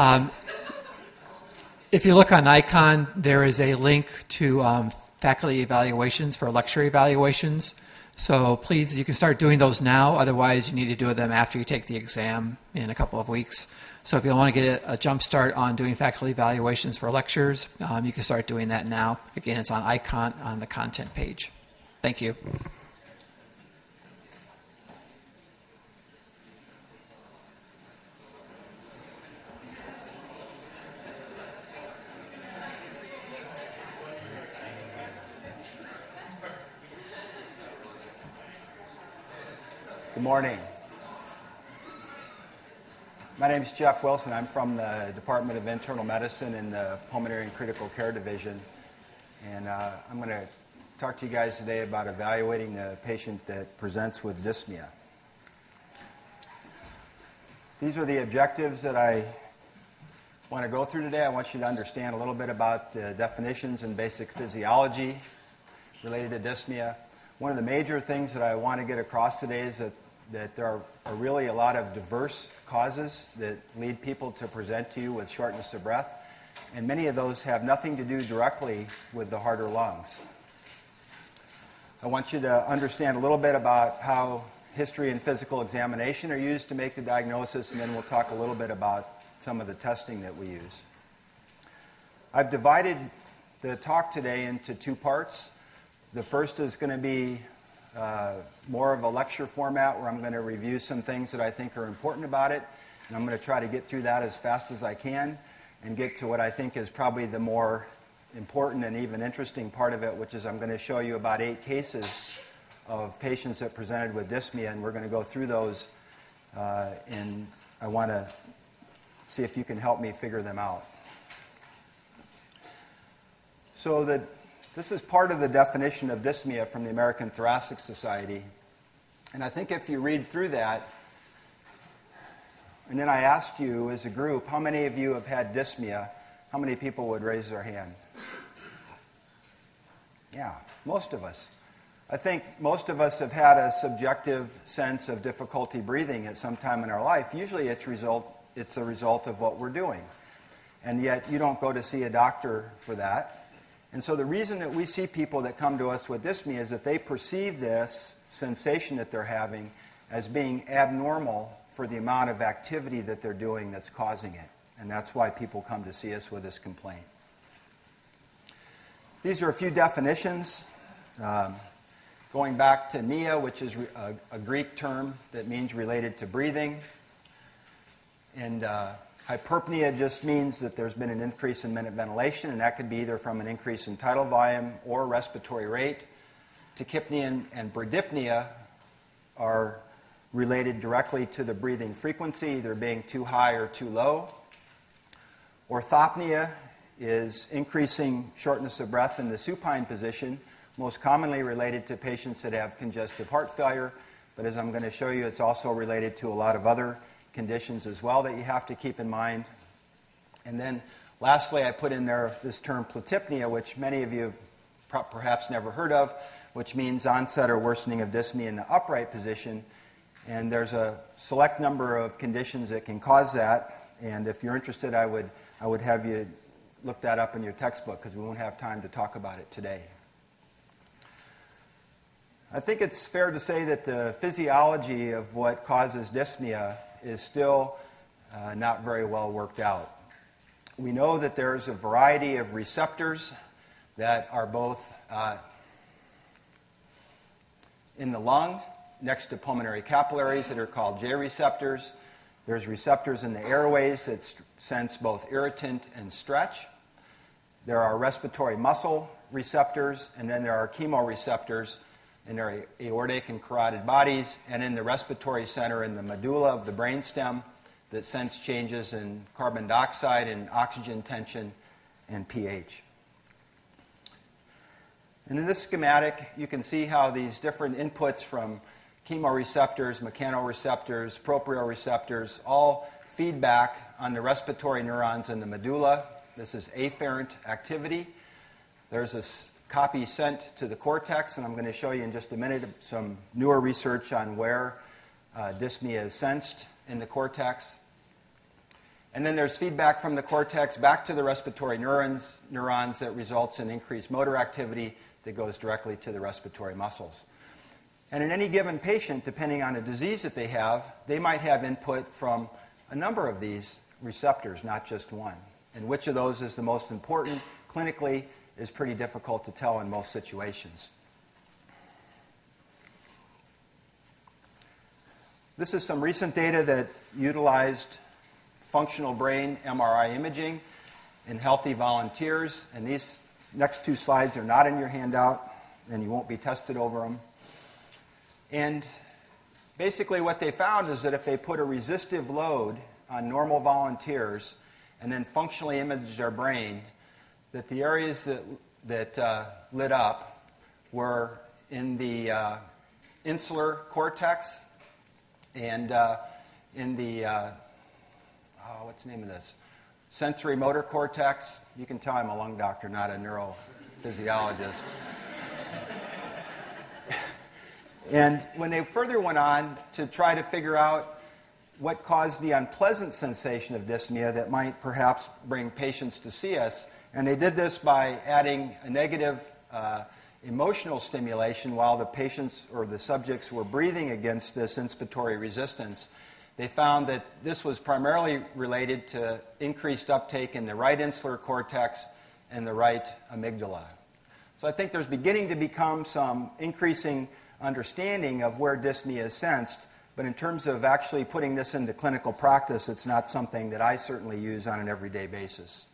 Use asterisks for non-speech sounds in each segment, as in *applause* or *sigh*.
Um, if you look on ICON, there is a link to um, faculty evaluations for lecture evaluations. So please, you can start doing those now. Otherwise, you need to do them after you take the exam in a couple of weeks. So if you want to get a, a jump start on doing faculty evaluations for lectures, um, you can start doing that now. Again, it's on ICON on the content page. Thank you. Morning. My name is Jeff Wilson. I'm from the Department of Internal Medicine in the Pulmonary and Critical Care Division. And uh, I'm going to talk to you guys today about evaluating the patient that presents with dyspnea. These are the objectives that I want to go through today. I want you to understand a little bit about the definitions and basic physiology related to dyspnea. One of the major things that I want to get across today is that, that there are, are really a lot of diverse causes that lead people to present to you with shortness of breath, and many of those have nothing to do directly with the heart or lungs. I want you to understand a little bit about how history and physical examination are used to make the diagnosis, and then we'll talk a little bit about some of the testing that we use. I've divided the talk today into two parts. The first is going to be uh, more of a lecture format where I'm going to review some things that I think are important about it, and I'm going to try to get through that as fast as I can and get to what I think is probably the more important and even interesting part of it, which is I'm going to show you about eight cases of patients that presented with dyspnea, and we're going to go through those, uh, and I want to see if you can help me figure them out. So the this is part of the definition of dyspnea from the American Thoracic Society. And I think if you read through that, and then I asked you as a group, how many of you have had dyspnea? How many people would raise their hand? Yeah, most of us. I think most of us have had a subjective sense of difficulty breathing at some time in our life. Usually it's, result, it's a result of what we're doing. And yet you don't go to see a doctor for that. And so the reason that we see people that come to us with dyspnea is that they perceive this sensation that they're having as being abnormal for the amount of activity that they're doing that's causing it. And that's why people come to see us with this complaint. These are a few definitions. Um, going back to pnea, which is a, a, Greek term that means related to breathing. And uh, Hyperpnea just means that there's been an increase in minute ventilation, and that could be either from an increase in tidal volume or respiratory rate. Tachypnea and bradypnea are related directly to the breathing frequency, either being too high or too low. Orthopnea is increasing shortness of breath in the supine position, most commonly related to patients that have congestive heart failure, but as I'm going to show you, it's also related to a lot of other conditions as well that you have to keep in mind. And then lastly, I put in there this term platypnea, which many of you perhaps never heard of, which means onset or worsening of dyspnea in the upright position. And there's a select number of conditions that can cause that. And if you're interested, I would, I would have you look that up in your textbook because we won't have time to talk about it today. I think it's fair to say that the physiology of what causes dyspnea is still uh, not very well worked out. We know that there's a variety of receptors that are both uh, in the lung next to pulmonary capillaries that are called J receptors. There's receptors in the airways that sense both irritant and stretch. There are respiratory muscle receptors, and then there are chemoreceptors in their aortic and carotid bodies, and in the respiratory center in the medulla of the brainstem that sense changes in carbon dioxide and oxygen tension and pH. And in this schematic, you can see how these different inputs from chemoreceptors, mechanoreceptors, proprioreceptors all feedback on the respiratory neurons in the medulla. This is afferent activity. There's a copy sent to the cortex, and I'm going to show you in just a minute some newer research on where uh, dyspnea is sensed in the cortex. And then there's feedback from the cortex back to the respiratory neurons, neurons that results in increased motor activity that goes directly to the respiratory muscles. And in any given patient, depending on the disease that they have, they might have input from a number of these receptors, not just one. And which of those is the most important clinically is pretty difficult to tell in most situations. This is some recent data that utilized functional brain MRI imaging in healthy volunteers. And these next two slides are not in your handout, and you won't be tested over them. And basically, what they found is that if they put a resistive load on normal volunteers and then functionally imaged their brain, that the areas that, that uh, lit up were in the uh, insular cortex and uh, in the, uh, oh, what's the name of this? Sensory motor cortex. You can tell I'm a lung doctor, not a neurophysiologist. *laughs* and when they further went on to try to figure out what caused the unpleasant sensation of dyspnea that might perhaps bring patients to see us, and they did this by adding a negative uh, emotional stimulation while the patients or the subjects were breathing against this inspiratory resistance. They found that this was primarily related to increased uptake in the right insular cortex and the right amygdala. So I think there's beginning to become some increasing understanding of where dyspnea is sensed, but in terms of actually putting this into clinical practice, it's not something that I certainly use on an everyday basis.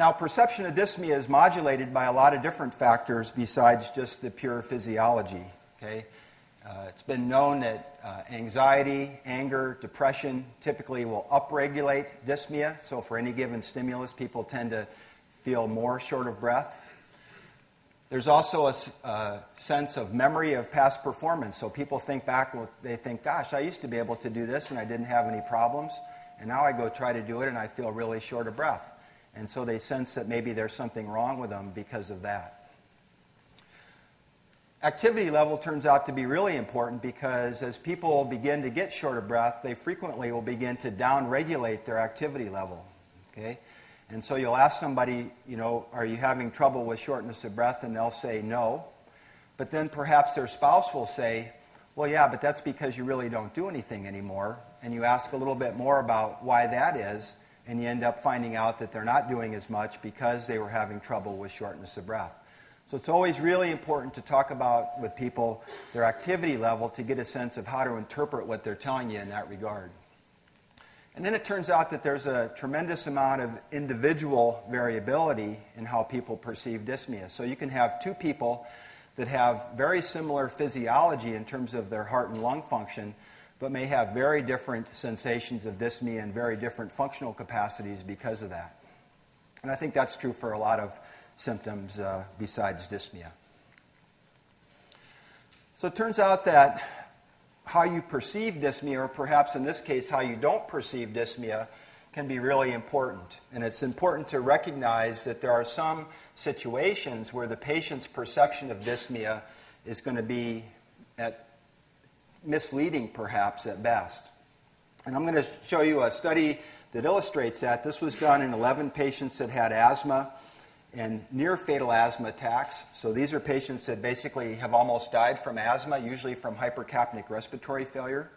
Now, perception of dyspnea is modulated by a lot of different factors besides just the pure physiology. Okay? Uh, it's been known that uh, anxiety, anger, depression typically will upregulate dyspnea. So, for any given stimulus, people tend to feel more short of breath. There's also a, a sense of memory of past performance. So, people think back, well, they think, gosh, I used to be able to do this and I didn't have any problems. And now I go try to do it and I feel really short of breath. And so they sense that maybe there's something wrong with them because of that. Activity level turns out to be really important because as people begin to get short of breath, they frequently will begin to downregulate their activity level. Okay? And so you'll ask somebody, you know, are you having trouble with shortness of breath? And they'll say no. But then perhaps their spouse will say, well, yeah, but that's because you really don't do anything anymore. And you ask a little bit more about why that is and you end up finding out that they're not doing as much because they were having trouble with shortness of breath. So it's always really important to talk about with people their activity level to get a sense of how to interpret what they're telling you in that regard. And then it turns out that there's a tremendous amount of individual variability in how people perceive dyspnea. So you can have two people that have very similar physiology in terms of their heart and lung function, but may have very different sensations of dyspnea and very different functional capacities because of that. And I think that's true for a lot of symptoms uh, besides dyspnea. So it turns out that how you perceive dyspnea, or perhaps in this case, how you don't perceive dyspnea, can be really important. And it's important to recognize that there are some situations where the patient's perception of dyspnea is going to be at misleading perhaps at best. And I'm going to show you a study that illustrates that. This was done in 11 patients that had asthma and near fatal asthma attacks. So these are patients that basically have almost died from asthma, usually from hypercapnic respiratory failure.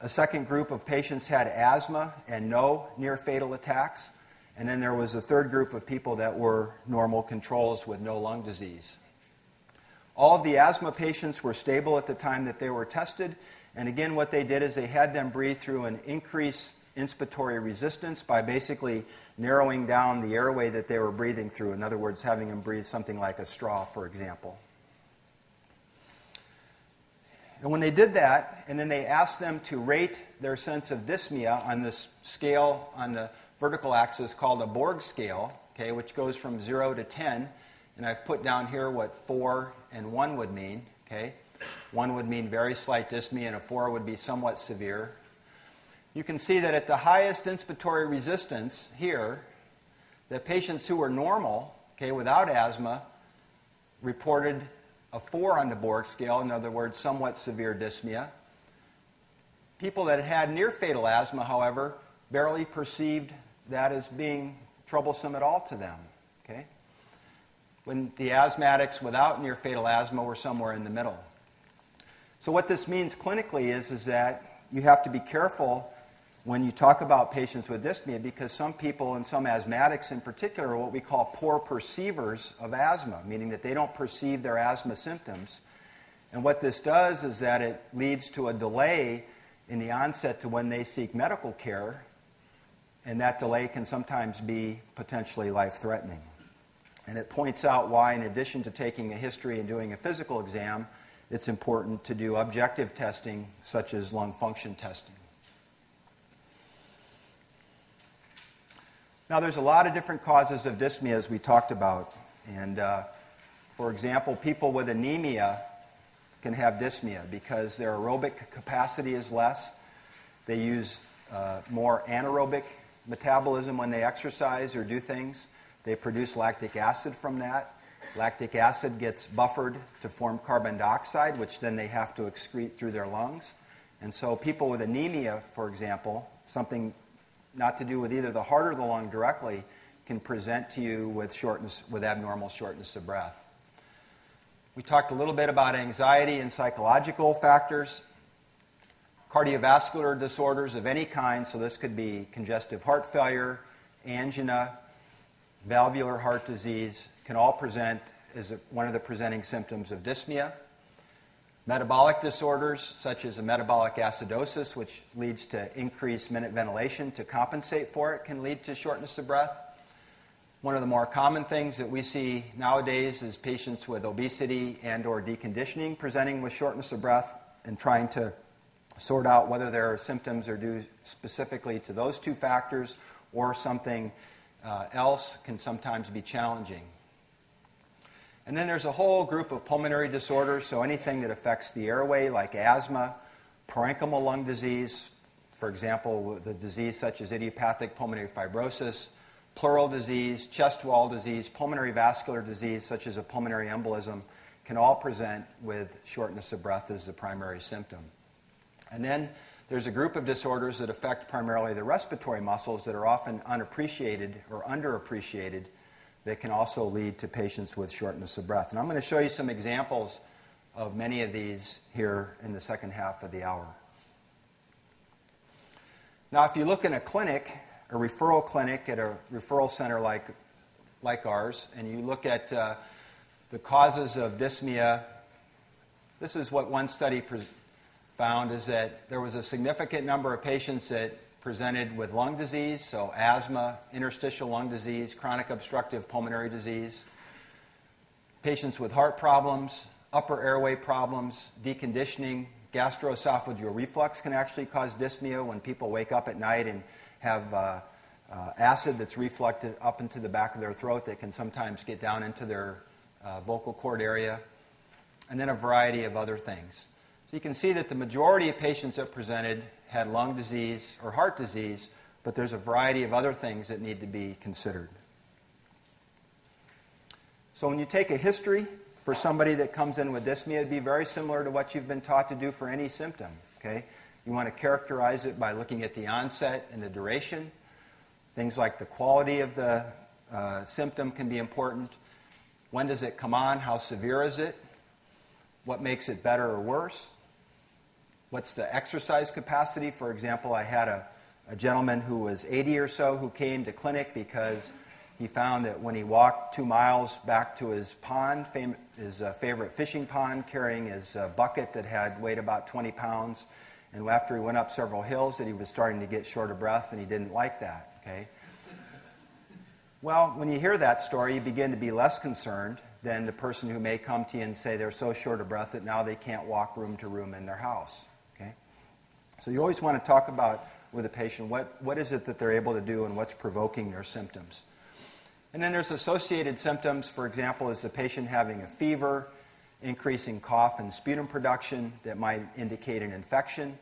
A second group of patients had asthma and no near fatal attacks. And then there was a third group of people that were normal controls with no lung disease. All of the asthma patients were stable at the time that they were tested. And again, what they did is they had them breathe through an increased inspiratory resistance by basically narrowing down the airway that they were breathing through. In other words, having them breathe something like a straw, for example. And when they did that, and then they asked them to rate their sense of dyspnea on this scale on the vertical axis called a Borg scale, okay, which goes from 0 to 10, and I've put down here what 4 and 1 would mean. Okay? 1 would mean very slight dyspnea, and a 4 would be somewhat severe. You can see that at the highest inspiratory resistance here, the patients who were normal, okay, without asthma, reported a 4 on the Borg scale, in other words, somewhat severe dyspnea. People that had near fatal asthma, however, barely perceived that as being troublesome at all to them. Okay? When the asthmatics without near fatal asthma were somewhere in the middle. So what this means clinically is, is that you have to be careful when you talk about patients with dyspnea because some people and some asthmatics in particular are what we call poor perceivers of asthma, meaning that they don't perceive their asthma symptoms. And what this does is that it leads to a delay in the onset to when they seek medical care, and that delay can sometimes be potentially life-threatening. And it points out why, in addition to taking a history and doing a physical exam, it's important to do objective testing such as lung function testing. Now, there's a lot of different causes of dyspnea, as we talked about. And, uh, for example, people with anemia can have dyspnea because their aerobic capacity is less. They use uh, more anaerobic metabolism when they exercise or do things. They produce lactic acid from that. Lactic acid gets buffered to form carbon dioxide, which then they have to excrete through their lungs. And so people with anemia, for example, something not to do with either the heart or the lung directly, can present to you with shortness, with abnormal shortness of breath. We talked a little bit about anxiety and psychological factors. Cardiovascular disorders of any kind, so this could be congestive heart failure, angina, valvular heart disease, can all present as a, one of the presenting symptoms of dyspnea. Metabolic disorders, such as a metabolic acidosis, which leads to increased minute ventilation to compensate for it, can lead to shortness of breath. One of the more common things that we see nowadays is patients with obesity and or deconditioning presenting with shortness of breath and trying to sort out whether their symptoms are due specifically to those two factors or something uh, else can sometimes be challenging. And then there's a whole group of pulmonary disorders, so anything that affects the airway, like asthma, parenchymal lung disease, for example, the disease such as idiopathic pulmonary fibrosis, pleural disease, chest wall disease, pulmonary vascular disease, such as a pulmonary embolism, can all present with shortness of breath as the primary symptom. And then there's a group of disorders that affect primarily the respiratory muscles that are often unappreciated or underappreciated that can also lead to patients with shortness of breath. And I'm going to show you some examples of many of these here in the second half of the hour. Now, if you look in a clinic, a referral clinic at a referral center like, like ours, and you look at uh, the causes of dyspnea, this is what one study found is that there was a significant number of patients that presented with lung disease, so asthma, interstitial lung disease, chronic obstructive pulmonary disease, patients with heart problems, upper airway problems, deconditioning, gastroesophageal reflux can actually cause dyspnea when people wake up at night and have uh, uh, acid that's reflected up into the back of their throat that can sometimes get down into their uh, vocal cord area, and then a variety of other things. You can see that the majority of patients that presented had lung disease or heart disease, but there's a variety of other things that need to be considered. So when you take a history for somebody that comes in with dyspnea, it'd be very similar to what you've been taught to do for any symptom. Okay? You want to characterize it by looking at the onset and the duration. Things like the quality of the uh, symptom can be important. When does it come on? How severe is it? What makes it better or worse? What's the exercise capacity? For example, I had a, a gentleman who was 80 or so who came to clinic because he found that when he walked two miles back to his pond, his uh, favorite fishing pond, carrying his uh, bucket that had weighed about 20 pounds, and after he went up several hills, that he was starting to get short of breath, and he didn't like that. Okay. Well, when you hear that story, you begin to be less concerned than the person who may come to you and say they're so short of breath that now they can't walk room to room in their house. So you always want to talk about with a patient what, what is it that they're able to do and what's provoking their symptoms. And then there's associated symptoms, for example, is the patient having a fever, increasing cough and sputum production that might indicate an infection?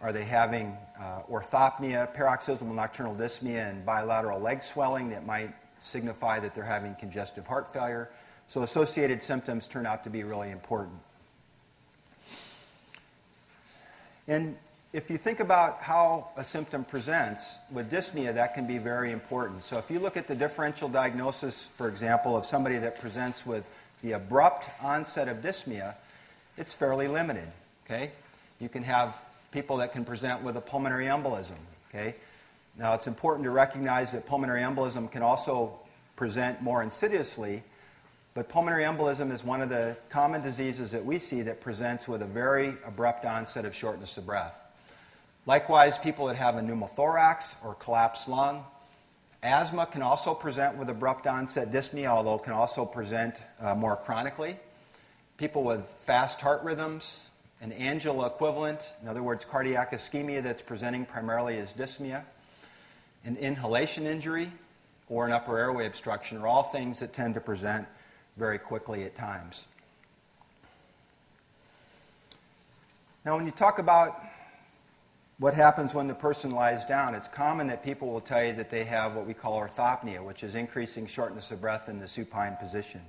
Are they having uh, orthopnea, paroxysmal nocturnal dyspnea, and bilateral leg swelling that might signify that they're having congestive heart failure? So associated symptoms turn out to be really important. And if you think about how a symptom presents with dyspnea, that can be very important. So if you look at the differential diagnosis, for example, of somebody that presents with the abrupt onset of dyspnea, it's fairly limited. Okay? You can have people that can present with a pulmonary embolism. Okay? Now, it's important to recognize that pulmonary embolism can also present more insidiously, but pulmonary embolism is one of the common diseases that we see that presents with a very abrupt onset of shortness of breath. Likewise, people that have a pneumothorax or collapsed lung. Asthma can also present with abrupt onset dyspnea, although it can also present uh, more chronically. People with fast heart rhythms, an angina equivalent, in other words, cardiac ischemia that's presenting primarily as dyspnea, an inhalation injury, or an upper airway obstruction are all things that tend to present very quickly at times. Now, when you talk about what happens when the person lies down, it's common that people will tell you that they have what we call orthopnea, which is increasing shortness of breath in the supine position.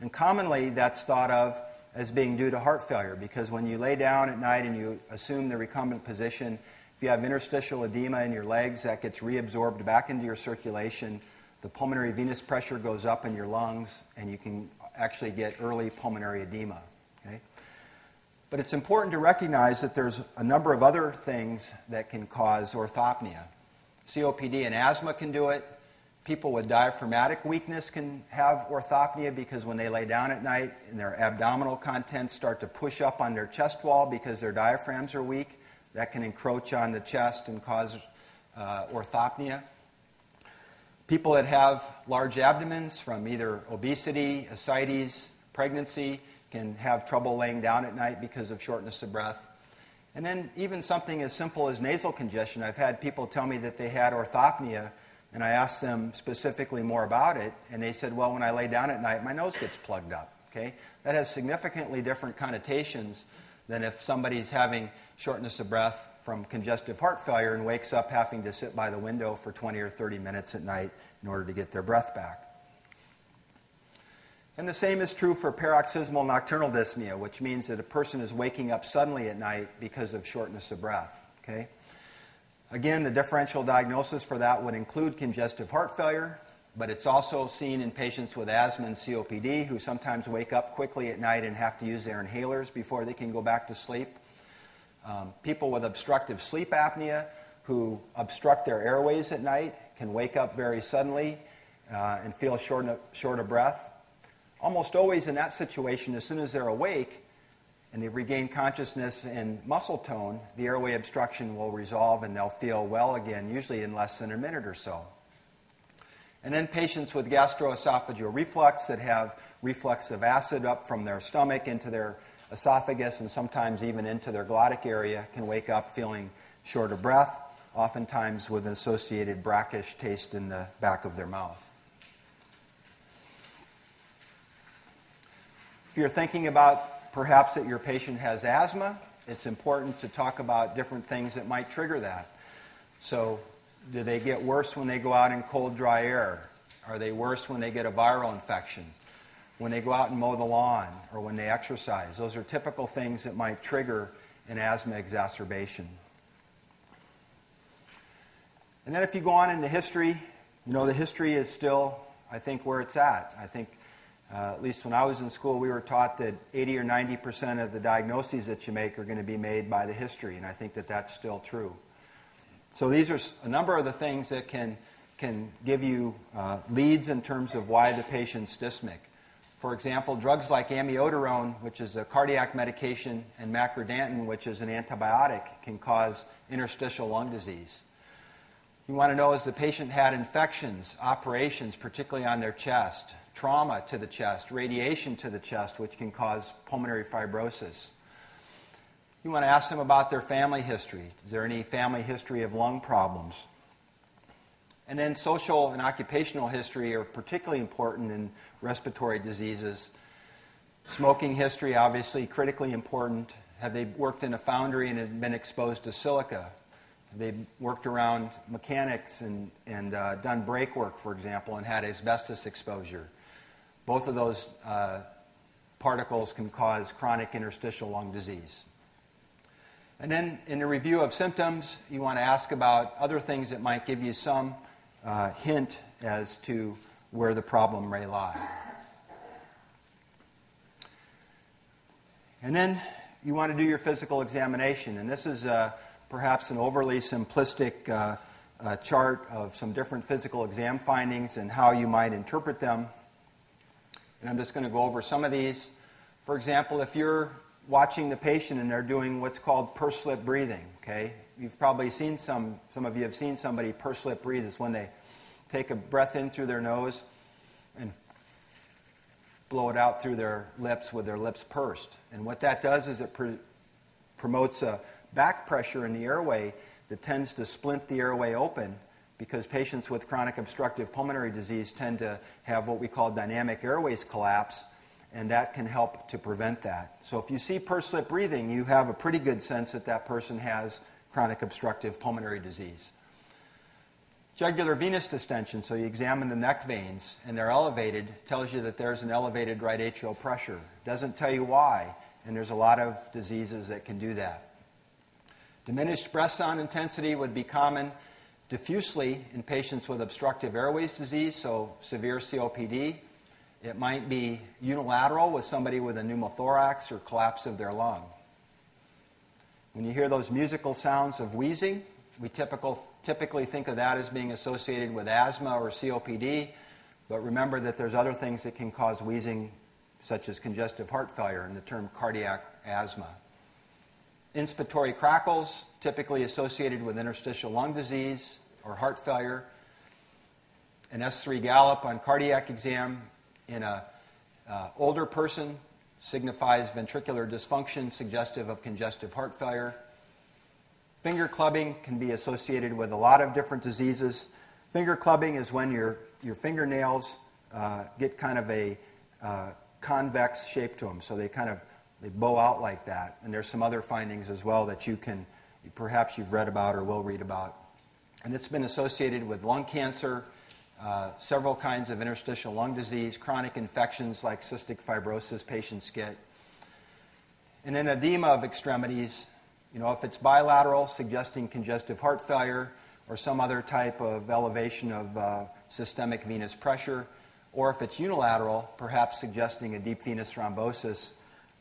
And commonly, that's thought of as being due to heart failure because when you lay down at night and you assume the recumbent position, if you have interstitial edema in your legs, that gets reabsorbed back into your circulation. The pulmonary venous pressure goes up in your lungs, and you can actually get early pulmonary edema. Okay? But it's important to recognize that there's a number of other things that can cause orthopnea. COPD and asthma can do it. People with diaphragmatic weakness can have orthopnea because when they lay down at night and their abdominal contents start to push up on their chest wall because their diaphragms are weak, that can encroach on the chest and cause uh, orthopnea. People that have large abdomens from either obesity, ascites, pregnancy, can have trouble laying down at night because of shortness of breath. And then even something as simple as nasal congestion. I've had people tell me that they had orthopnea, and I asked them specifically more about it, and they said, well, when I lay down at night, my nose gets plugged up. Okay? That has significantly different connotations than if somebody's having shortness of breath from congestive heart failure and wakes up having to sit by the window for 20 or 30 minutes at night in order to get their breath back. And the same is true for paroxysmal nocturnal dyspnea, which means that a person is waking up suddenly at night because of shortness of breath. Okay? Again, the differential diagnosis for that would include congestive heart failure, but it's also seen in patients with asthma and COPD who sometimes wake up quickly at night and have to use their inhalers before they can go back to sleep. Um, people with obstructive sleep apnea who obstruct their airways at night can wake up very suddenly uh, and feel short of, short of breath almost always in that situation, as soon as they're awake and they regain consciousness and muscle tone, the airway obstruction will resolve and they'll feel well again, usually in less than a minute or so. And then patients with gastroesophageal reflux that have reflux of acid up from their stomach into their esophagus and sometimes even into their glottic area can wake up feeling short of breath, oftentimes with an associated brackish taste in the back of their mouth. If you're thinking about perhaps that your patient has asthma, it's important to talk about different things that might trigger that. So, do they get worse when they go out in cold, dry air? Are they worse when they get a viral infection? When they go out and mow the lawn or when they exercise? Those are typical things that might trigger an asthma exacerbation. And then if you go on into history, you know, the history is still, I think, where it's at. I think uh, at least when I was in school, we were taught that 80 or 90 percent of the diagnoses that you make are going to be made by the history, and I think that that's still true. So these are a number of the things that can, can give you uh, leads in terms of why the patient's dyspneic. For example, drugs like amiodarone, which is a cardiac medication, and macrodantin, which is an antibiotic, can cause interstitial lung disease. You want to know has the patient had infections, operations, particularly on their chest, trauma to the chest, radiation to the chest, which can cause pulmonary fibrosis. You want to ask them about their family history. Is there any family history of lung problems? And then social and occupational history are particularly important in respiratory diseases. Smoking history, obviously, critically important. Have they worked in a foundry and been exposed to silica? They worked around mechanics and, and uh, done brake work, for example, and had asbestos exposure? Both of those uh, particles can cause chronic interstitial lung disease. And then in the review of symptoms, you want to ask about other things that might give you some uh, hint as to where the problem may lie. And then you want to do your physical examination. And this is uh, perhaps an overly simplistic uh, uh, chart of some different physical exam findings and how you might interpret them. And I'm just going to go over some of these. For example, if you're watching the patient and they're doing what's called pursed lip breathing, okay? You've probably seen some, some of you have seen somebody pursed lip breathe. It's when they take a breath in through their nose and blow it out through their lips with their lips pursed. And what that does is it pr- promotes a back pressure in the airway that tends to splint the airway open because patients with chronic obstructive pulmonary disease tend to have what we call dynamic airways collapse, and that can help to prevent that. So if you see pursed lip breathing, you have a pretty good sense that that person has chronic obstructive pulmonary disease. Jugular venous distension, so you examine the neck veins and they're elevated, tells you that there's an elevated right atrial pressure. Doesn't tell you why, and there's a lot of diseases that can do that. Diminished breath sound intensity would be common diffusely in patients with obstructive airways disease, so severe COPD. It might be unilateral with somebody with a pneumothorax or collapse of their lung. When you hear those musical sounds of wheezing, we typical, typically think of that as being associated with asthma or COPD, but remember that there's other things that can cause wheezing, such as congestive heart failure and the term cardiac asthma. Inspiratory crackles, typically associated with interstitial lung disease or heart failure. An S3 gallop on cardiac exam in an uh, older person signifies ventricular dysfunction suggestive of congestive heart failure. Finger clubbing can be associated with a lot of different diseases. Finger clubbing is when your, your fingernails uh, get kind of a uh, convex shape to them. So they kind of they bow out like that. And there's some other findings as well that you can, perhaps you've read about or will read about. And it's been associated with lung cancer, uh, several kinds of interstitial lung disease, chronic infections like cystic fibrosis patients get. And then edema of extremities, you know, if it's bilateral, suggesting congestive heart failure or some other type of elevation of uh, systemic venous pressure, or if it's unilateral, perhaps suggesting a deep venous thrombosis,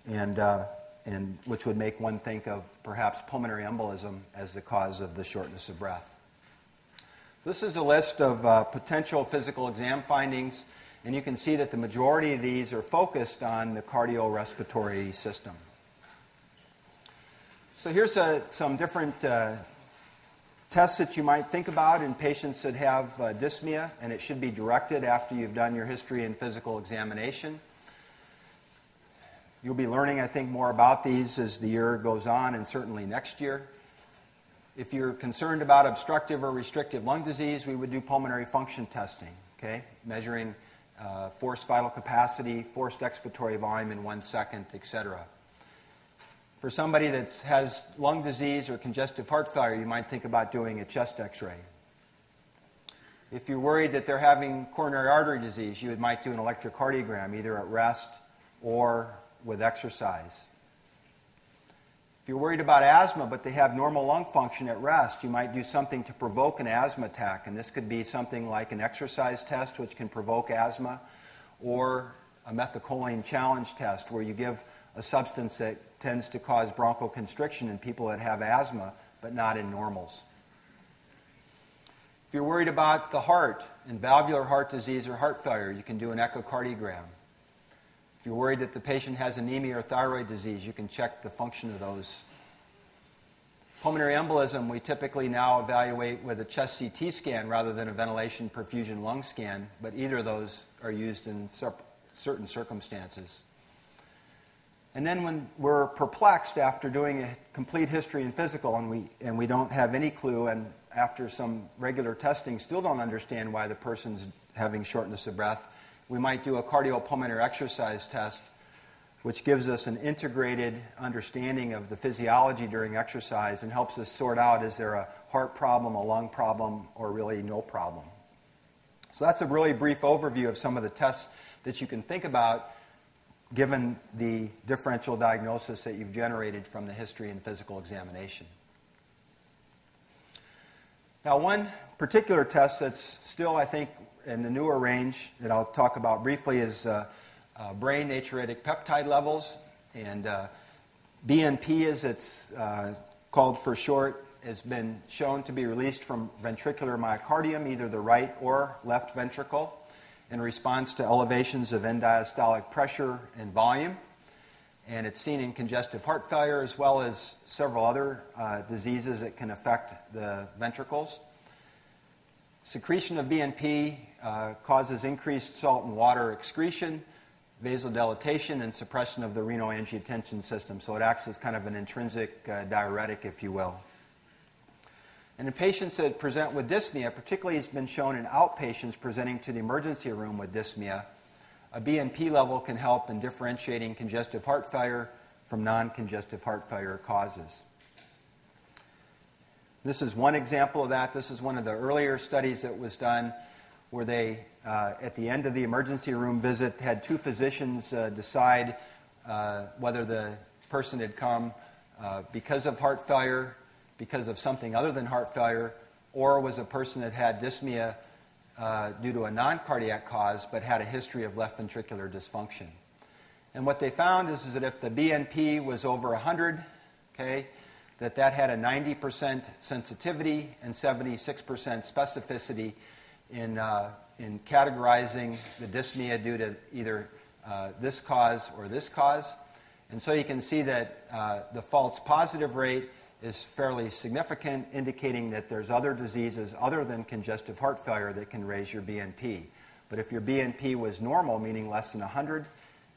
and, uh, and which would make one think of perhaps pulmonary embolism as the cause of the shortness of breath. This is a list of uh, potential physical exam findings, and you can see that the majority of these are focused on the cardiorespiratory system. So here's a, some different uh, tests that you might think about in patients that have uh, dyspnea, and it should be directed after you've done your history and physical examination. You'll be learning, I think, more about these as the year goes on, and certainly next year. If you're concerned about obstructive or restrictive lung disease, we would do pulmonary function testing, okay? Measuring uh, forced vital capacity, forced expiratory volume in one second, et cetera. For somebody that has lung disease or congestive heart failure, you might think about doing a chest x-ray. If you're worried that they're having coronary artery disease, you might do an electrocardiogram, either at rest or with exercise. If you're worried about asthma, but they have normal lung function at rest, you might do something to provoke an asthma attack. And this could be something like an exercise test, which can provoke asthma, or a methacholine challenge test, where you give a substance that tends to cause bronchoconstriction in people that have asthma, but not in normals. If you're worried about the heart and valvular heart disease or heart failure, you can do an echocardiogram. If you're worried that the patient has anemia or thyroid disease, you can check the function of those. Pulmonary embolism, we typically now evaluate with a chest CT scan rather than a ventilation perfusion lung scan, but either of those are used in certain circumstances. And then when we're perplexed after doing a complete history and physical and we, and we don't have any clue and after some regular testing still don't understand why the person's having shortness of breath, we might do a cardiopulmonary exercise test which gives us an integrated understanding of the physiology during exercise and helps us sort out is there a heart problem, a lung problem, or really no problem. So that's a really brief overview of some of the tests that you can think about given the differential diagnosis that you've generated from the history and physical examination. Now, one particular test that's still, I think, in the newer range that I'll talk about briefly is uh, uh, brain natriuretic peptide levels. And uh, BNP, as it's uh, called for short, has been shown to be released from ventricular myocardium, either the right or left ventricle, in response to elevations of end diastolic pressure and volume. And it's seen in congestive heart failure as well as several other uh, diseases that can affect the ventricles. Secretion of BNP uh, causes increased salt and water excretion, vasodilatation, and suppression of the renal angiotensin system. So it acts as kind of an intrinsic uh, diuretic, if you will. And in patients that present with dyspnea, particularly it's been shown in outpatients presenting to the emergency room with dyspnea, a BNP level can help in differentiating congestive heart failure from non-congestive heart failure causes. This is one example of that. This is one of the earlier studies that was done where they, uh, at the end of the emergency room visit, had two physicians uh, decide uh, whether the person had come uh, because of heart failure, because of something other than heart failure, or was a person that had dyspnea uh, due to a non-cardiac cause but had a history of left ventricular dysfunction. And what they found is, is that if the BNP was over 100, okay, that that had a 90% sensitivity and 76% specificity in, uh, in categorizing the dyspnea due to either uh, this cause or this cause. And so you can see that uh, the false positive rate is fairly significant, indicating that there's other diseases other than congestive heart failure that can raise your BNP. But if your BNP was normal, meaning less than 100,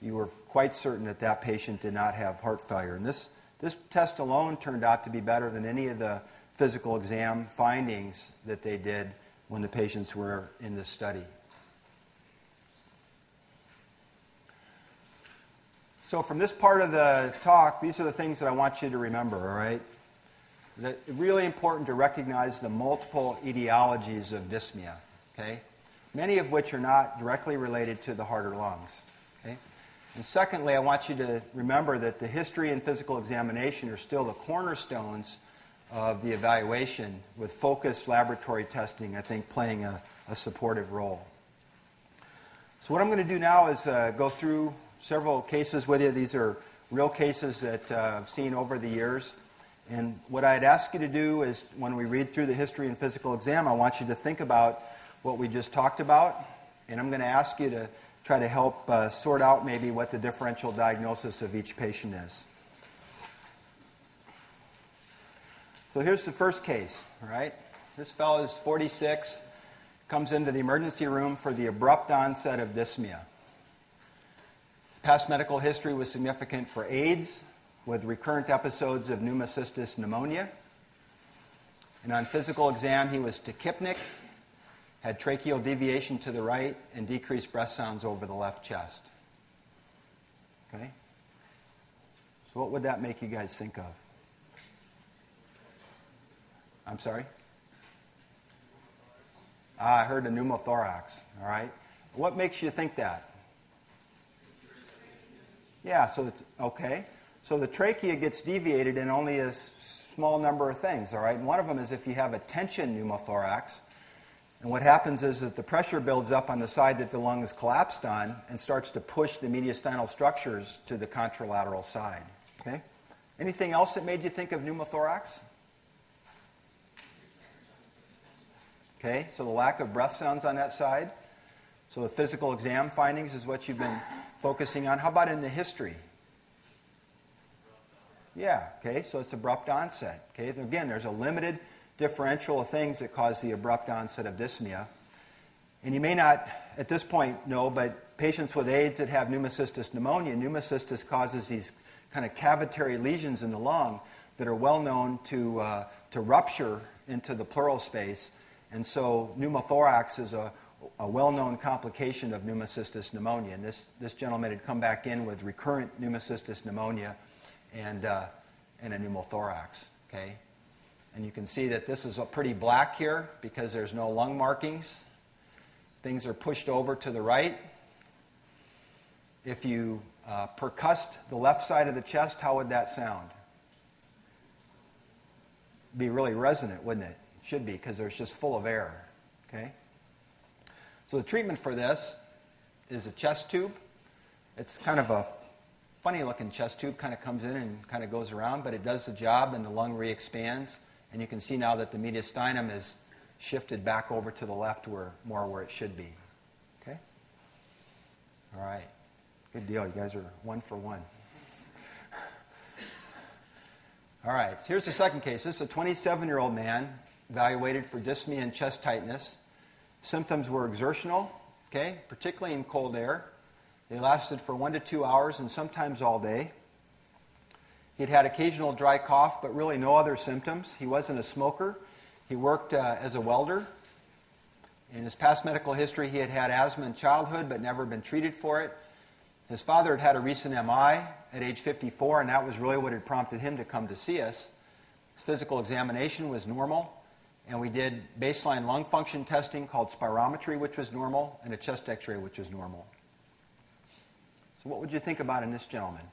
you were quite certain that that patient did not have heart failure. And this, this test alone turned out to be better than any of the physical exam findings that they did when the patients were in this study. So from this part of the talk, these are the things that I want you to remember, all right? It's really important to recognize the multiple etiologies of dyspnea, okay? Many of which are not directly related to the heart or lungs, okay? And secondly, I want you to remember that the history and physical examination are still the cornerstones of the evaluation with focused laboratory testing, I think, playing a, a supportive role. So what I'm going to do now is uh, go through several cases with you. These are real cases that uh, I've seen over the years. And what I'd ask you to do is when we read through the history and physical exam, I want you to think about what we just talked about. And I'm going to ask you to try to help uh, sort out maybe what the differential diagnosis of each patient is. So here's the first case, right? This fellow is 46, comes into the emergency room for the abrupt onset of dyspnea. His past medical history was significant for AIDS, with recurrent episodes of pneumocystis pneumonia. And on physical exam, he was tachypneic, had tracheal deviation to the right, and decreased breath sounds over the left chest. Okay? So, what would that make you guys think of? I'm sorry? Ah, I heard a pneumothorax. All right. What makes you think that? Yeah, so it's okay. So the trachea gets deviated in only a small number of things, all right? And one of them is if you have a tension pneumothorax, and what happens is that the pressure builds up on the side that the lung is collapsed on and starts to push the mediastinal structures to the contralateral side, okay? Anything else that made you think of pneumothorax? Okay, so the lack of breath sounds on that side. So the physical exam findings is what you've been focusing on. How about in the history? Yeah, okay, so it's abrupt onset. Okay, again, there's a limited differential of things that cause the abrupt onset of dyspnea. And you may not, at this point, know, but patients with AIDS that have pneumocystis pneumonia, pneumocystis causes these kind of cavitary lesions in the lung that are well known to, uh, to rupture into the pleural space. And so pneumothorax is a, a well-known complication of pneumocystis pneumonia. And this, this gentleman had come back in with recurrent pneumocystis pneumonia and, uh, and a pneumothorax. Okay? And you can see that this is pretty black here because there's no lung markings. Things are pushed over to the right. if you uh, percussed the left side of the chest, how would that sound? Be really resonant, wouldn't it? Should be, because there's just full of air. Okay? So the treatment for this is a chest tube. It's kind of a funny looking chest tube, kind of comes in and kind of goes around, but it does the job and the lung re-expands. And you can see now that the mediastinum is shifted back over to the left where more where it should be. Okay? All right. Good deal. You guys are one for one. All right. So here's the second case. This is a 27 year old man evaluated for dyspnea and chest tightness. Symptoms were exertional, okay, particularly in cold air. They lasted for one to two hours and sometimes all day. He'd had occasional dry cough, but really no other symptoms. He wasn't a smoker. He worked uh, as a welder. In his past medical history, he had had asthma in childhood, but never been treated for it. His father had had a recent MI at age 54, and that was really what had prompted him to come to see us. His physical examination was normal, and we did baseline lung function testing called spirometry, which was normal, and a chest x ray, which was normal. So, what would you think about in this gentleman?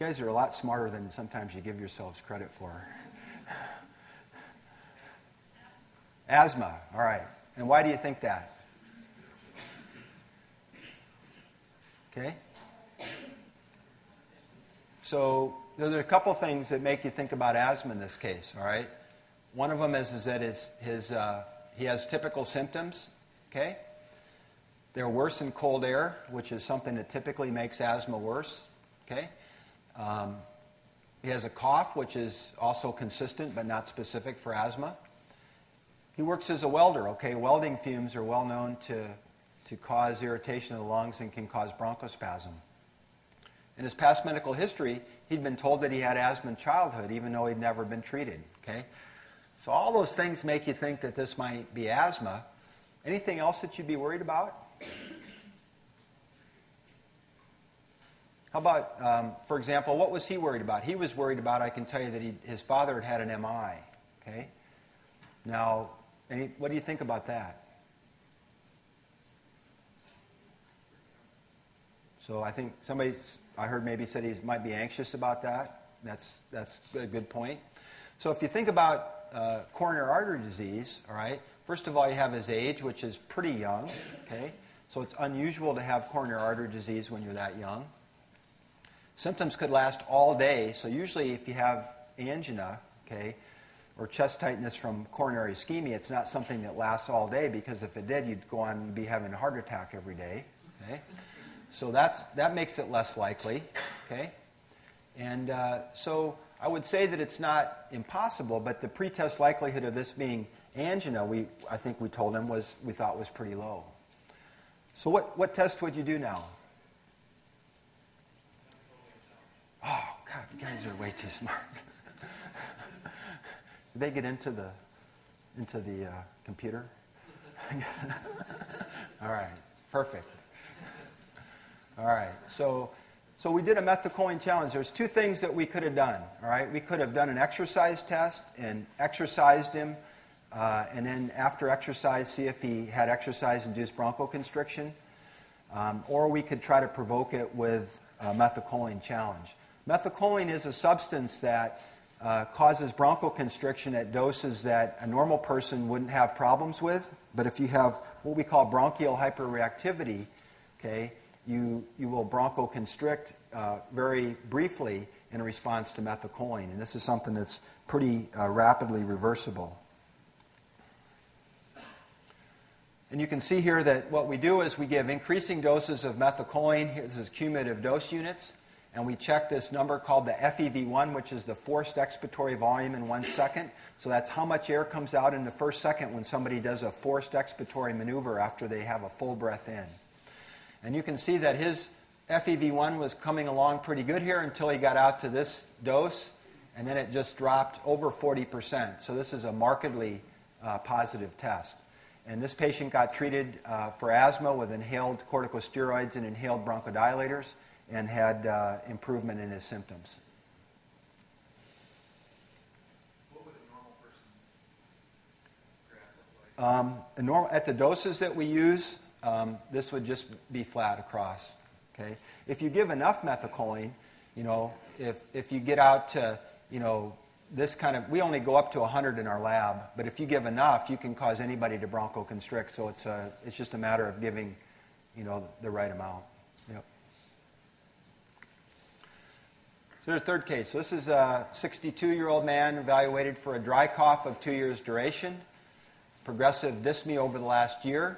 You guys are a lot smarter than sometimes you give yourselves credit for. Asthma, all right. And why do you think that? Okay? So there are a couple things that make you think about asthma in this case, all right? One of them is, is that his, his, uh, he has typical symptoms, okay? They're worse in cold air, which is something that typically makes asthma worse, okay? Um, he has a cough, which is also consistent but not specific for asthma. He works as a welder, okay? Welding fumes are well known to, to cause irritation of the lungs and can cause bronchospasm. In his past medical history, he'd been told that he had asthma in childhood, even though he'd never been treated, okay? So all those things make you think that this might be asthma. Anything else that you'd be worried about? How about, um, for example, what was he worried about? He was worried about, I can tell you that he, his father had had an MI. Okay? Now, any, what do you think about that? So I think somebody, I heard maybe said he might be anxious about that. That's, that's a good point. So if you think about uh, coronary artery disease, all right, first of all, you have his age, which is pretty young. Okay? So it's unusual to have coronary artery disease when you're that young. Symptoms could last all day. So usually if you have angina, okay, or chest tightness from coronary ischemia, it's not something that lasts all day because if it did, you'd go on and be having a heart attack every day. Okay? So that's, that makes it less likely. Okay? And uh, so I would say that it's not impossible, but the pretest likelihood of this being angina, we, I think we told him, was, we thought was pretty low. So what, what test would you do now? Oh, God, you guys are way too smart. Did they get into the, into the uh, computer? *laughs* All right, perfect. All right, so, so we did a methacholine challenge. There's two things that we could have done. All right, we could have done an exercise test and exercised him, uh, and then after exercise, see if he had exercise-induced bronchoconstriction, um, or we could try to provoke it with a methacholine challenge. Methacholine is a substance that uh, causes bronchoconstriction at doses that a normal person wouldn't have problems with. But if you have what we call bronchial hyperreactivity, okay, you, you will bronchoconstrict uh, very briefly in response to methacholine. And this is something that's pretty uh, rapidly reversible. And you can see here that what we do is we give increasing doses of methacholine. Here, this is cumulative dose units and we check this number called the FEV1, which is the forced expiratory volume in one second. So that's how much air comes out in the first second when somebody does a forced expiratory maneuver after they have a full breath in. And you can see that his FEV1 was coming along pretty good here until he got out to this dose, and then it just dropped over 40%. So this is a markedly uh, positive test. And this patient got treated uh, for asthma with inhaled corticosteroids and inhaled bronchodilators and had uh, improvement in his symptoms. What would a normal person's Um, a norm- at the doses that we use, um, this would just be flat across. Okay? If you give enough methacholine, you know, if, if you get out to, you know, this kind of, we only go up to 100 in our lab, but if you give enough, you can cause anybody to bronchoconstrict. So it's, a, it's just a matter of giving, you know, the right amount. So there's a third case. So this is a 62-year-old man evaluated for a dry cough of two years duration, progressive dyspnea over the last year,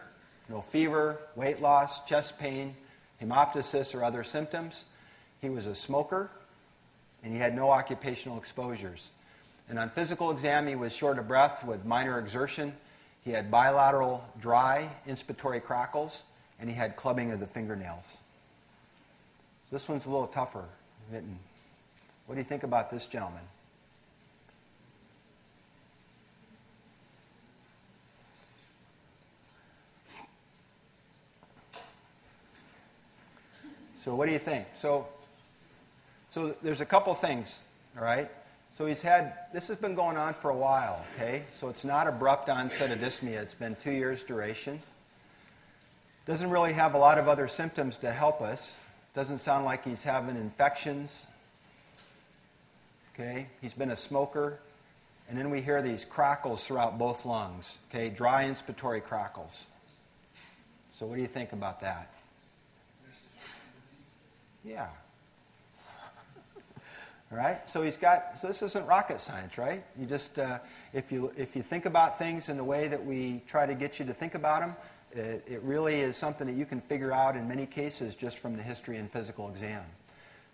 no fever, weight loss, chest pain, hemoptysis, or other symptoms. He was a smoker, and he had no occupational exposures. And on physical exam, he was short of breath with minor exertion. He had bilateral dry inspiratory crackles, and he had clubbing of the fingernails. This one's a little tougher. What do you think about this gentleman? So what do you think? So, so there's a couple things, all right? So he's had, this has been going on for a while, okay? So it's not abrupt onset of dyspnea. It's been two years duration. Doesn't really have a lot of other symptoms to help us. Doesn't sound like he's having infections. Okay? He's been a smoker. And then we hear these crackles throughout both lungs. Okay? Dry inspiratory crackles. So what do you think about that? Yeah. *laughs* All right. So he's got. So this isn't rocket science, right? You just uh, if you if you think about things in the way that we try to get you to think about them, it, it really is something that you can figure out in many cases just from the history and physical exam.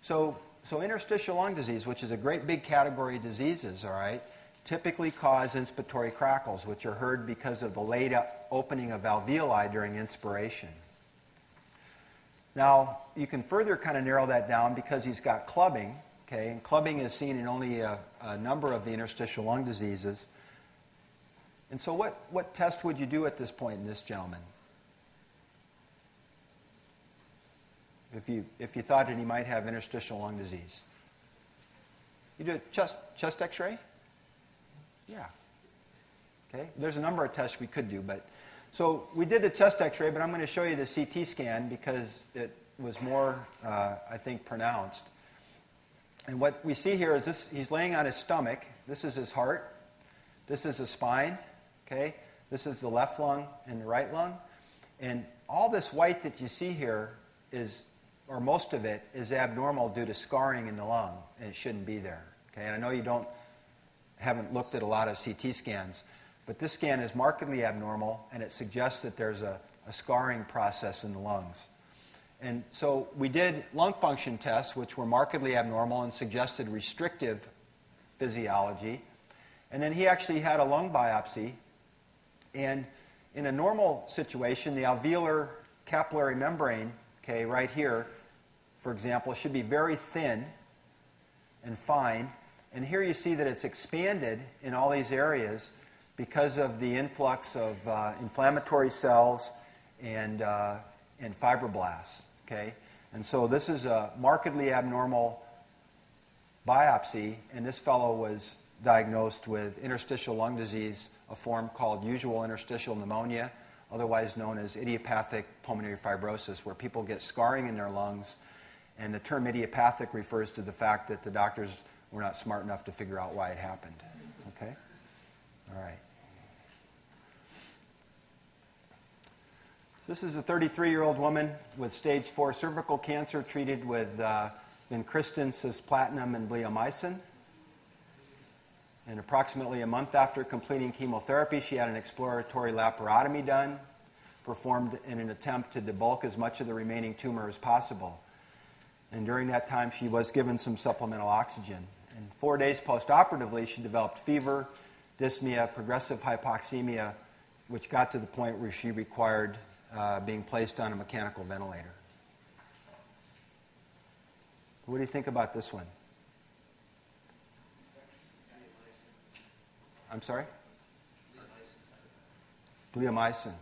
So so interstitial lung disease, which is a great big category of diseases, all right, typically cause inspiratory crackles, which are heard because of the late opening of alveoli during inspiration. Now, you can further kind of narrow that down because he's got clubbing, okay, and clubbing is seen in only a, a number of the interstitial lung diseases. And so, what, what test would you do at this point in this gentleman? If you, if you thought that he might have interstitial lung disease, you do a chest, chest x ray? Yeah. Okay? There's a number of tests we could do, but so we did the chest x-ray, but I'm going to show you the CT scan because it was more, uh, I think, pronounced. And what we see here is this, he's laying on his stomach. This is his heart. This is his spine. Okay? This is the left lung and the right lung. And all this white that you see here is, or most of it, is abnormal due to scarring in the lung, and it shouldn't be there. Okay? And I know you don't, haven't looked at a lot of CT scans. But this scan is markedly abnormal, and it suggests that there's a, a scarring process in the lungs. And so we did lung function tests, which were markedly abnormal and suggested restrictive physiology. And then he actually had a lung biopsy. And in a normal situation, the alveolar capillary membrane, okay, right here, for example, should be very thin and fine. And here you see that it's expanded in all these areas because of the influx of uh, inflammatory cells and, uh, and fibroblasts. Okay? And so this is a markedly abnormal biopsy, and this fellow was diagnosed with interstitial lung disease, a form called usual interstitial pneumonia, otherwise known as idiopathic pulmonary fibrosis, where people get scarring in their lungs. And the term idiopathic refers to the fact that the doctors were not smart enough to figure out why it happened. Okay? All right. This is a 33-year-old woman with stage 4 cervical cancer treated with uh, vincristine, cisplatin, and bleomycin. And approximately a month after completing chemotherapy, she had an exploratory laparotomy done, performed in an attempt to debulk as much of the remaining tumor as possible. And during that time, she was given some supplemental oxygen. And four days postoperatively, she developed fever, dyspnea, progressive hypoxemia, which got to the point where she required uh, being placed on a mechanical ventilator. What do you think about this one? I'm sorry? Bleomycin.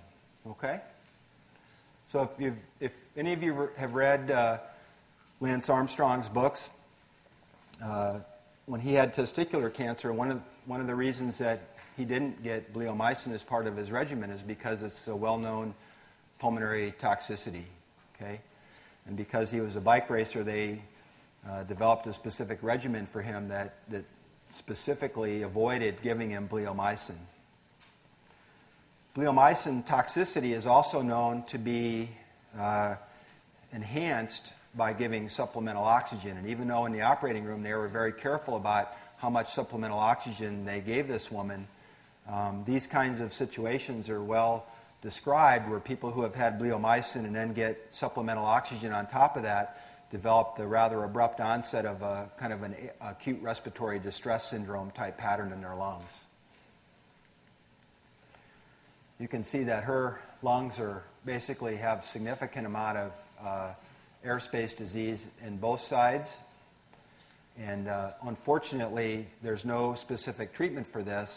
Okay. So if, if any of you have read uh, Lance Armstrong's books, uh, when he had testicular cancer, one of, one of the reasons that he didn't get bleomycin as part of his regimen is because it's a well-known pulmonary toxicity. Okay? And because he was a bike racer, they uh, developed a specific regimen for him that, that specifically avoided giving him bleomycin. Bleomycin toxicity is also known to be uh, enhanced by giving supplemental oxygen. And even though in the operating room they were very careful about how much supplemental oxygen they gave this woman, um, these kinds of situations are well described where people who have had bleomycin and then get supplemental oxygen on top of that develop the rather abrupt onset of a kind of an acute respiratory distress syndrome type pattern in their lungs. You can see that her lungs are basically have significant amount of uh, airspace disease in both sides. And uh, unfortunately, there's no specific treatment for this.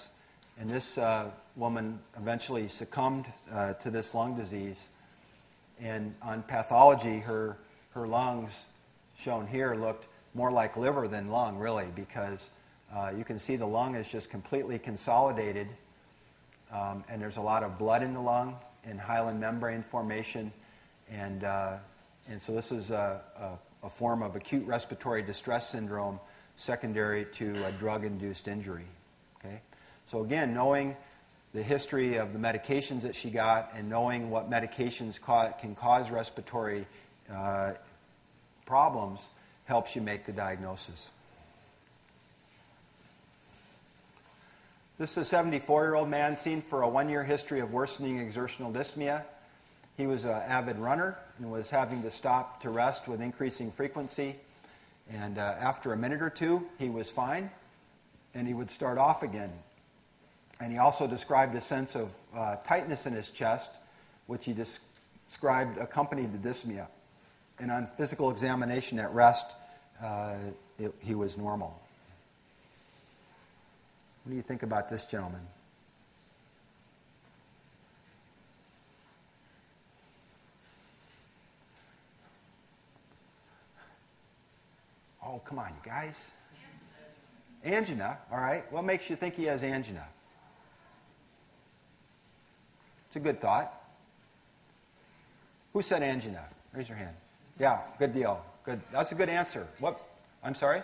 And this uh, woman eventually succumbed uh, to this lung disease. And on pathology, her, her lungs, shown here, looked more like liver than lung, really, because uh, you can see the lung is just completely consolidated. Um, and there's a lot of blood in the lung and hyaline membrane formation. And uh, and so this is a, a, a, form of acute respiratory distress syndrome secondary to a drug-induced injury. Okay? So again, knowing the history of the medications that she got and knowing what medications ca can cause respiratory uh, problems helps you make the diagnosis. This is a 74-year-old man seen for a one-year history of worsening exertional dyspnea. He was an avid runner and was having to stop to rest with increasing frequency. And uh, after a minute or two, he was fine, and he would start off again. And he also described a sense of uh, tightness in his chest, which he described accompanied the dyspnea. And on physical examination at rest, uh, it, he was normal. What do you think about this gentleman? Oh, come on, you guys. Angina, all right. What makes you think he has angina? It's a good thought. Who said angina? Raise your hand. Yeah, good deal. Good. That's a good answer. What? I'm sorry?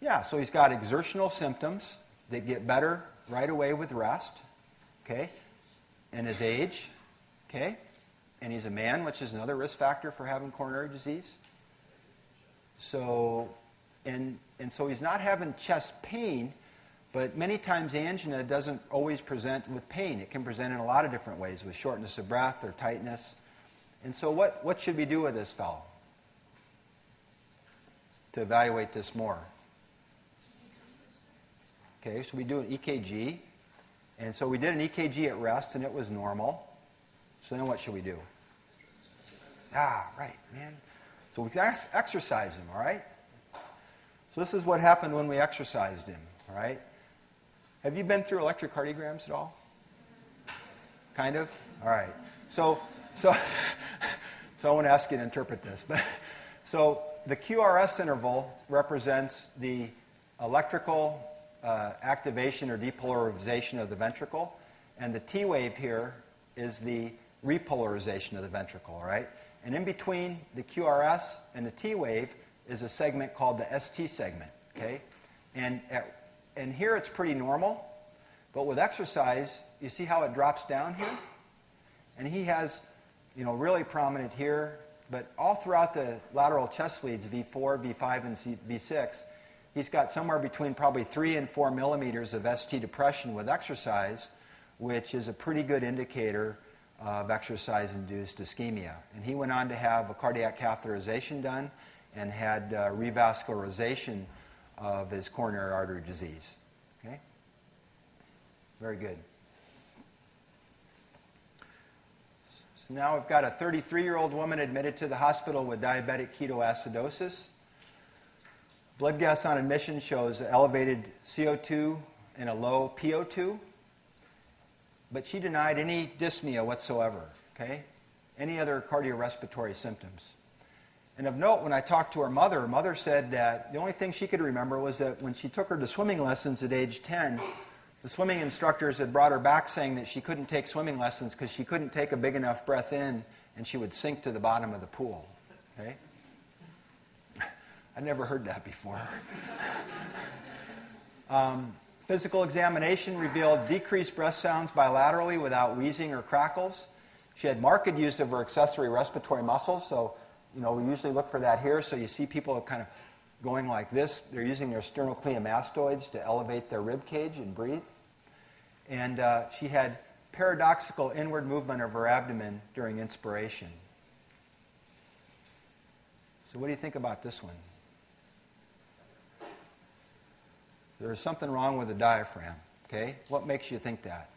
Yeah, so he's got exertional symptoms that get better right away with rest. Okay? And his age. Okay? And he's a man, which is another risk factor for having coronary disease. So, and, and so he's not having chest pain, but many times angina doesn't always present with pain. It can present in a lot of different ways with shortness of breath or tightness. And so, what, what should we do with this fellow to evaluate this more? Okay, so we do an EKG. And so we did an EKG at rest, and it was normal. So then what should we do? Ah, right, man. So we ex- exercise him, all right? So this is what happened when we exercised him, all right? Have you been through electrocardiograms at all? Kind of? All right. So, so, *laughs* so I want to ask you to interpret this. But, so the QRS interval represents the electrical uh, activation or depolarization of the ventricle, and the T wave here is the repolarization of the ventricle, all right? And in between the QRS and the T wave is a segment called the ST segment. Okay? And, at, and here it's pretty normal, but with exercise, you see how it drops down here? And he has, you know, really prominent here, but all throughout the lateral chest leads, V4, V5, and C, V6, he's got somewhere between probably 3 and 4 millimeters of ST depression with exercise, which is a pretty good indicator of exercise-induced ischemia. And he went on to have a cardiac catheterization done and had uh, revascularization of his coronary artery disease. Okay? Very good. So now we've got a 33-year-old woman admitted to the hospital with diabetic ketoacidosis. Blood gas on admission shows elevated CO2 and a low PO2 but she denied any dyspnea whatsoever, okay? Any other cardiorespiratory symptoms. And of note, when I talked to her mother, her mother said that the only thing she could remember was that when she took her to swimming lessons at age 10, the swimming instructors had brought her back saying that she couldn't take swimming lessons because she couldn't take a big enough breath in and she would sink to the bottom of the pool. Okay? *laughs* I'd never heard that before. *laughs* um, physical examination revealed decreased breath sounds bilaterally without wheezing or crackles. She had marked use of her accessory respiratory muscles, so you know we usually look for that here. So you see people kind of going like this. They're using their sternocleidomastoids to elevate their rib cage and breathe. And uh, she had paradoxical inward movement of her abdomen during inspiration. So, what do you think about this one? There is something wrong with the diaphragm. Okay? What makes you think that?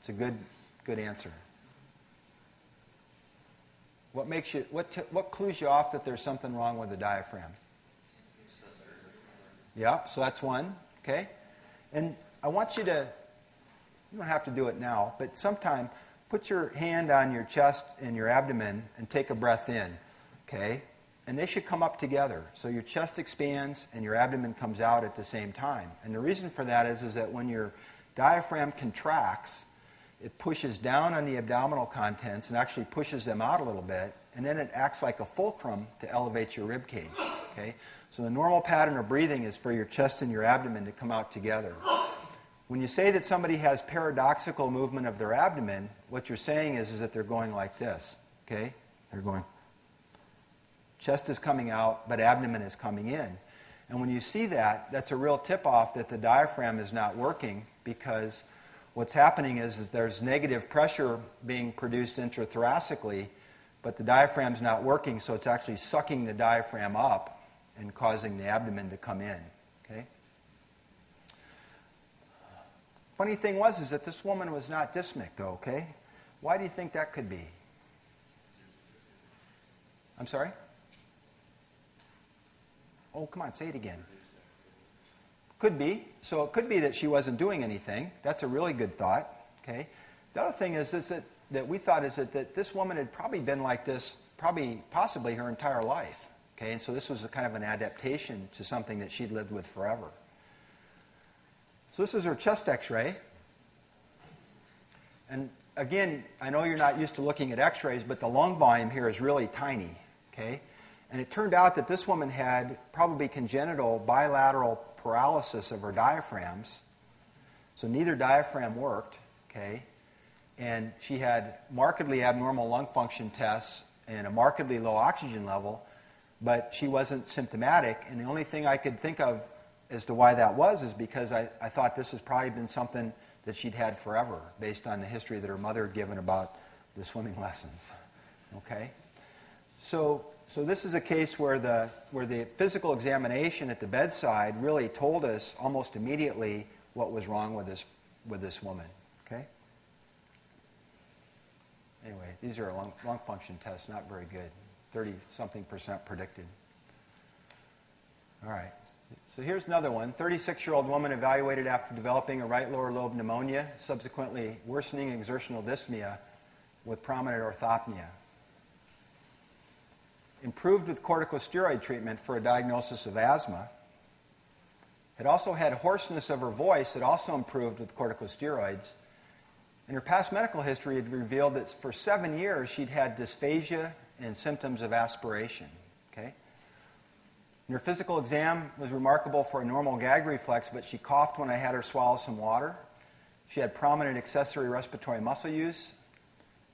It's a good, good answer. What makes you, what, what clues you off that there's something wrong with the diaphragm? Yeah, so that's one. Okay? And I want you to, you don't have to do it now, but sometime put your hand on your chest and your abdomen and take a breath in. Okay? And they should come up together. So your chest expands and your abdomen comes out at the same time. And the reason for that is, is that when your diaphragm contracts, it pushes down on the abdominal contents and actually pushes them out a little bit, and then it acts like a fulcrum to elevate your rib cage. Okay? So the normal pattern of breathing is for your chest and your abdomen to come out together. When you say that somebody has paradoxical movement of their abdomen, what you're saying is, is that they're going like this. Okay? They're going. Chest is coming out, but abdomen is coming in. And when you see that, that's a real tip off that the diaphragm is not working because what's happening is, is there's negative pressure being produced intrathoracically, but the diaphragm's not working, so it's actually sucking the diaphragm up and causing the abdomen to come in. Okay? Funny thing was is that this woman was not dyspneic, though. Okay, why do you think that could be? I'm sorry. Oh, come on, say it again. Could be. So it could be that she wasn't doing anything. That's a really good thought. Okay. The other thing is, is that, that we thought is that, that this woman had probably been like this, probably, possibly her entire life. Okay. And so this was a kind of an adaptation to something that she'd lived with forever. So this is her chest X-ray. And again, I know you're not used to looking at X-rays, but the lung volume here is really tiny. Okay. And it turned out that this woman had probably congenital bilateral paralysis of her diaphragms. So neither diaphragm worked, okay? And she had markedly abnormal lung function tests and a markedly low oxygen level, but she wasn't symptomatic. And the only thing I could think of as to why that was is because I, I thought this has probably been something that she'd had forever based on the history that her mother had given about the swimming *laughs* lessons. Okay? So so this is a case where the, where the physical examination at the bedside really told us almost immediately what was wrong with this, with this woman. Okay? Anyway, these are lung, lung function tests, not very good. 30 something percent predicted. All right. So here's another one. 36 year old woman evaluated after developing a right lower lobe pneumonia, subsequently worsening exertional dyspnea with prominent orthopnea improved with corticosteroid treatment for a diagnosis of asthma. It also had hoarseness of her voice that also improved with corticosteroids. And her past medical history had revealed that for seven years she'd had dysphagia and symptoms of aspiration. Okay? And her physical exam was remarkable for a normal gag reflex, but she coughed when I had her swallow some water. She had prominent accessory respiratory muscle use,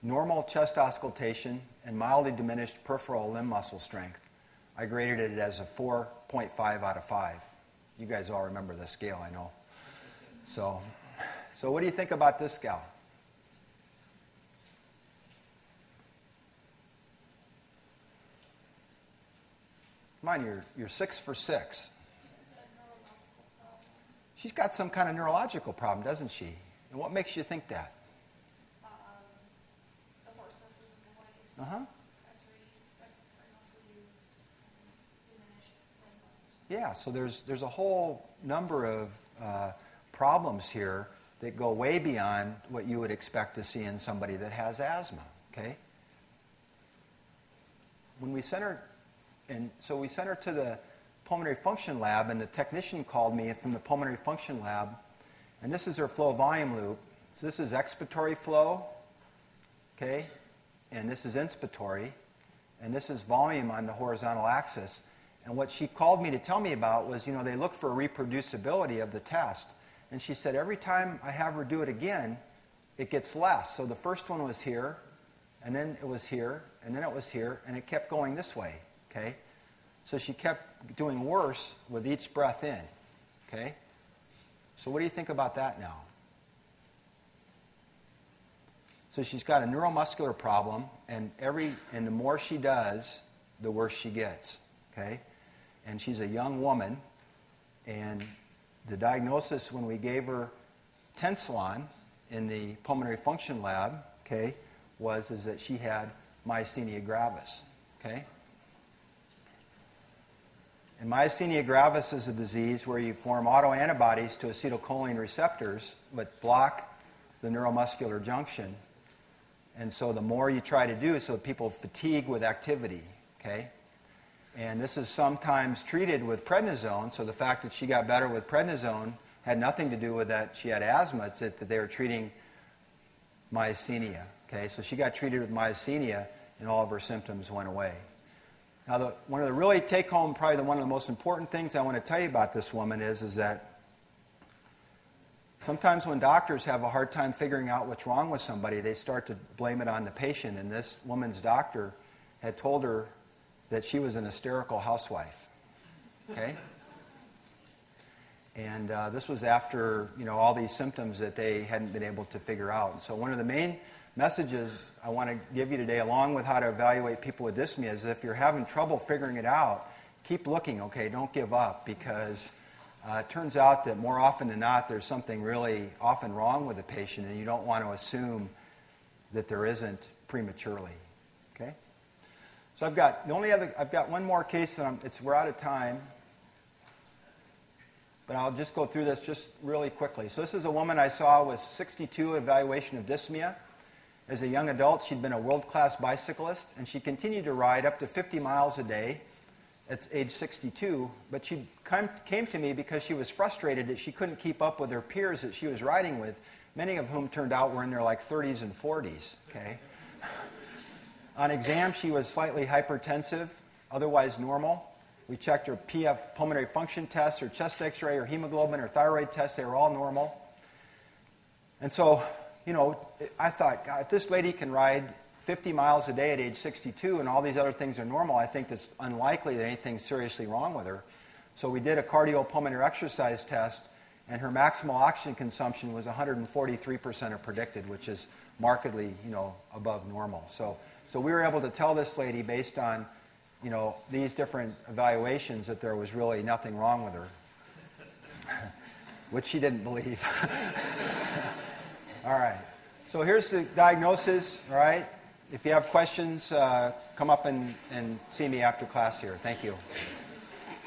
normal chest auscultation, and mildly diminished peripheral limb muscle strength. I graded it as a 4.5 out of 5. You guys all remember the scale, I know. So, so what do you think about this? Come on, you're, you're six for six. She's got some kind of neurological problem, doesn't she? And what makes you think that? Uh huh. Yeah, so there's, there's a whole number of uh, problems here that go way beyond what you would expect to see in somebody that has asthma, okay? when we sent her, and so we sent her to the pulmonary function lab, and the technician called me from the pulmonary function lab, and this is her flow volume loop. So this is expiratory flow, okay, and this is inspiratory, and this is volume on the horizontal axis. And what she called me to tell me about was, you know, they look for reproducibility of the test. And she said, every time I have her do it again, it gets less. So the first one was here, and then it was here, and then it was here, and it kept going this way, okay? So she kept doing worse with each breath in, okay? So what do you think about that now? So she's got a neuromuscular problem, and every and the more she does, the worse she gets. Okay, and she's a young woman, and the diagnosis when we gave her Tensilon in the pulmonary function lab, okay, was is that she had myasthenia gravis. Okay. And myasthenia gravis is a disease where you form autoantibodies to acetylcholine receptors that block the neuromuscular junction and so the more you try to do, so people fatigue with activity, okay? And this is sometimes treated with prednisone, so the fact that she got better with prednisone had nothing to do with that she had asthma, it's that they were treating myasthenia, okay? So she got treated with myasthenia and all of her symptoms went away. Now, the, one of the really take-home, probably the, one of the most important things I want to tell you about this woman is, is that Sometimes when doctors have a hard time figuring out what's wrong with somebody, they start to blame it on the patient. And this woman's doctor had told her that she was an hysterical housewife. Okay? And uh, this was after you know all these symptoms that they hadn't been able to figure out. And so one of the main messages I want to give you today, along with how to evaluate people with dyspnea, is if you're having trouble figuring it out, keep looking. Okay, don't give up because uh, it turns out that more often than not, there's something really often wrong with the patient, and you don't want to assume that there isn't prematurely. Okay? So I've got the only other I've got one more case, and I'm, it's we're out of time, but I'll just go through this just really quickly. So this is a woman I saw with 62 evaluation of dyspnea. As a young adult, she'd been a world-class bicyclist, and she continued to ride up to 50 miles a day at age 62, but she came to me because she was frustrated that she couldn't keep up with her peers that she was riding with, many of whom turned out were in their like 30s and 40s. Okay. *laughs* On exam, she was slightly hypertensive, otherwise normal. We checked her PF pulmonary function tests, her chest X-ray, her hemoglobin, her thyroid test. They were all normal. And so, you know, I thought, God, if this lady can ride 50 miles a day at age 62 and all these other things are normal, I think it's unlikely that anything's seriously wrong with her. So we did a cardiopulmonary exercise test, and her maximal oxygen consumption was 143% of predicted, which is markedly, you know, above normal. So, so we were able to tell this lady based on, you know, these different evaluations that there was really nothing wrong with her, *laughs* which she didn't believe. *laughs* all right. So here's the diagnosis, all right? If you have questions, uh, come up and, and see me after class here. Thank you.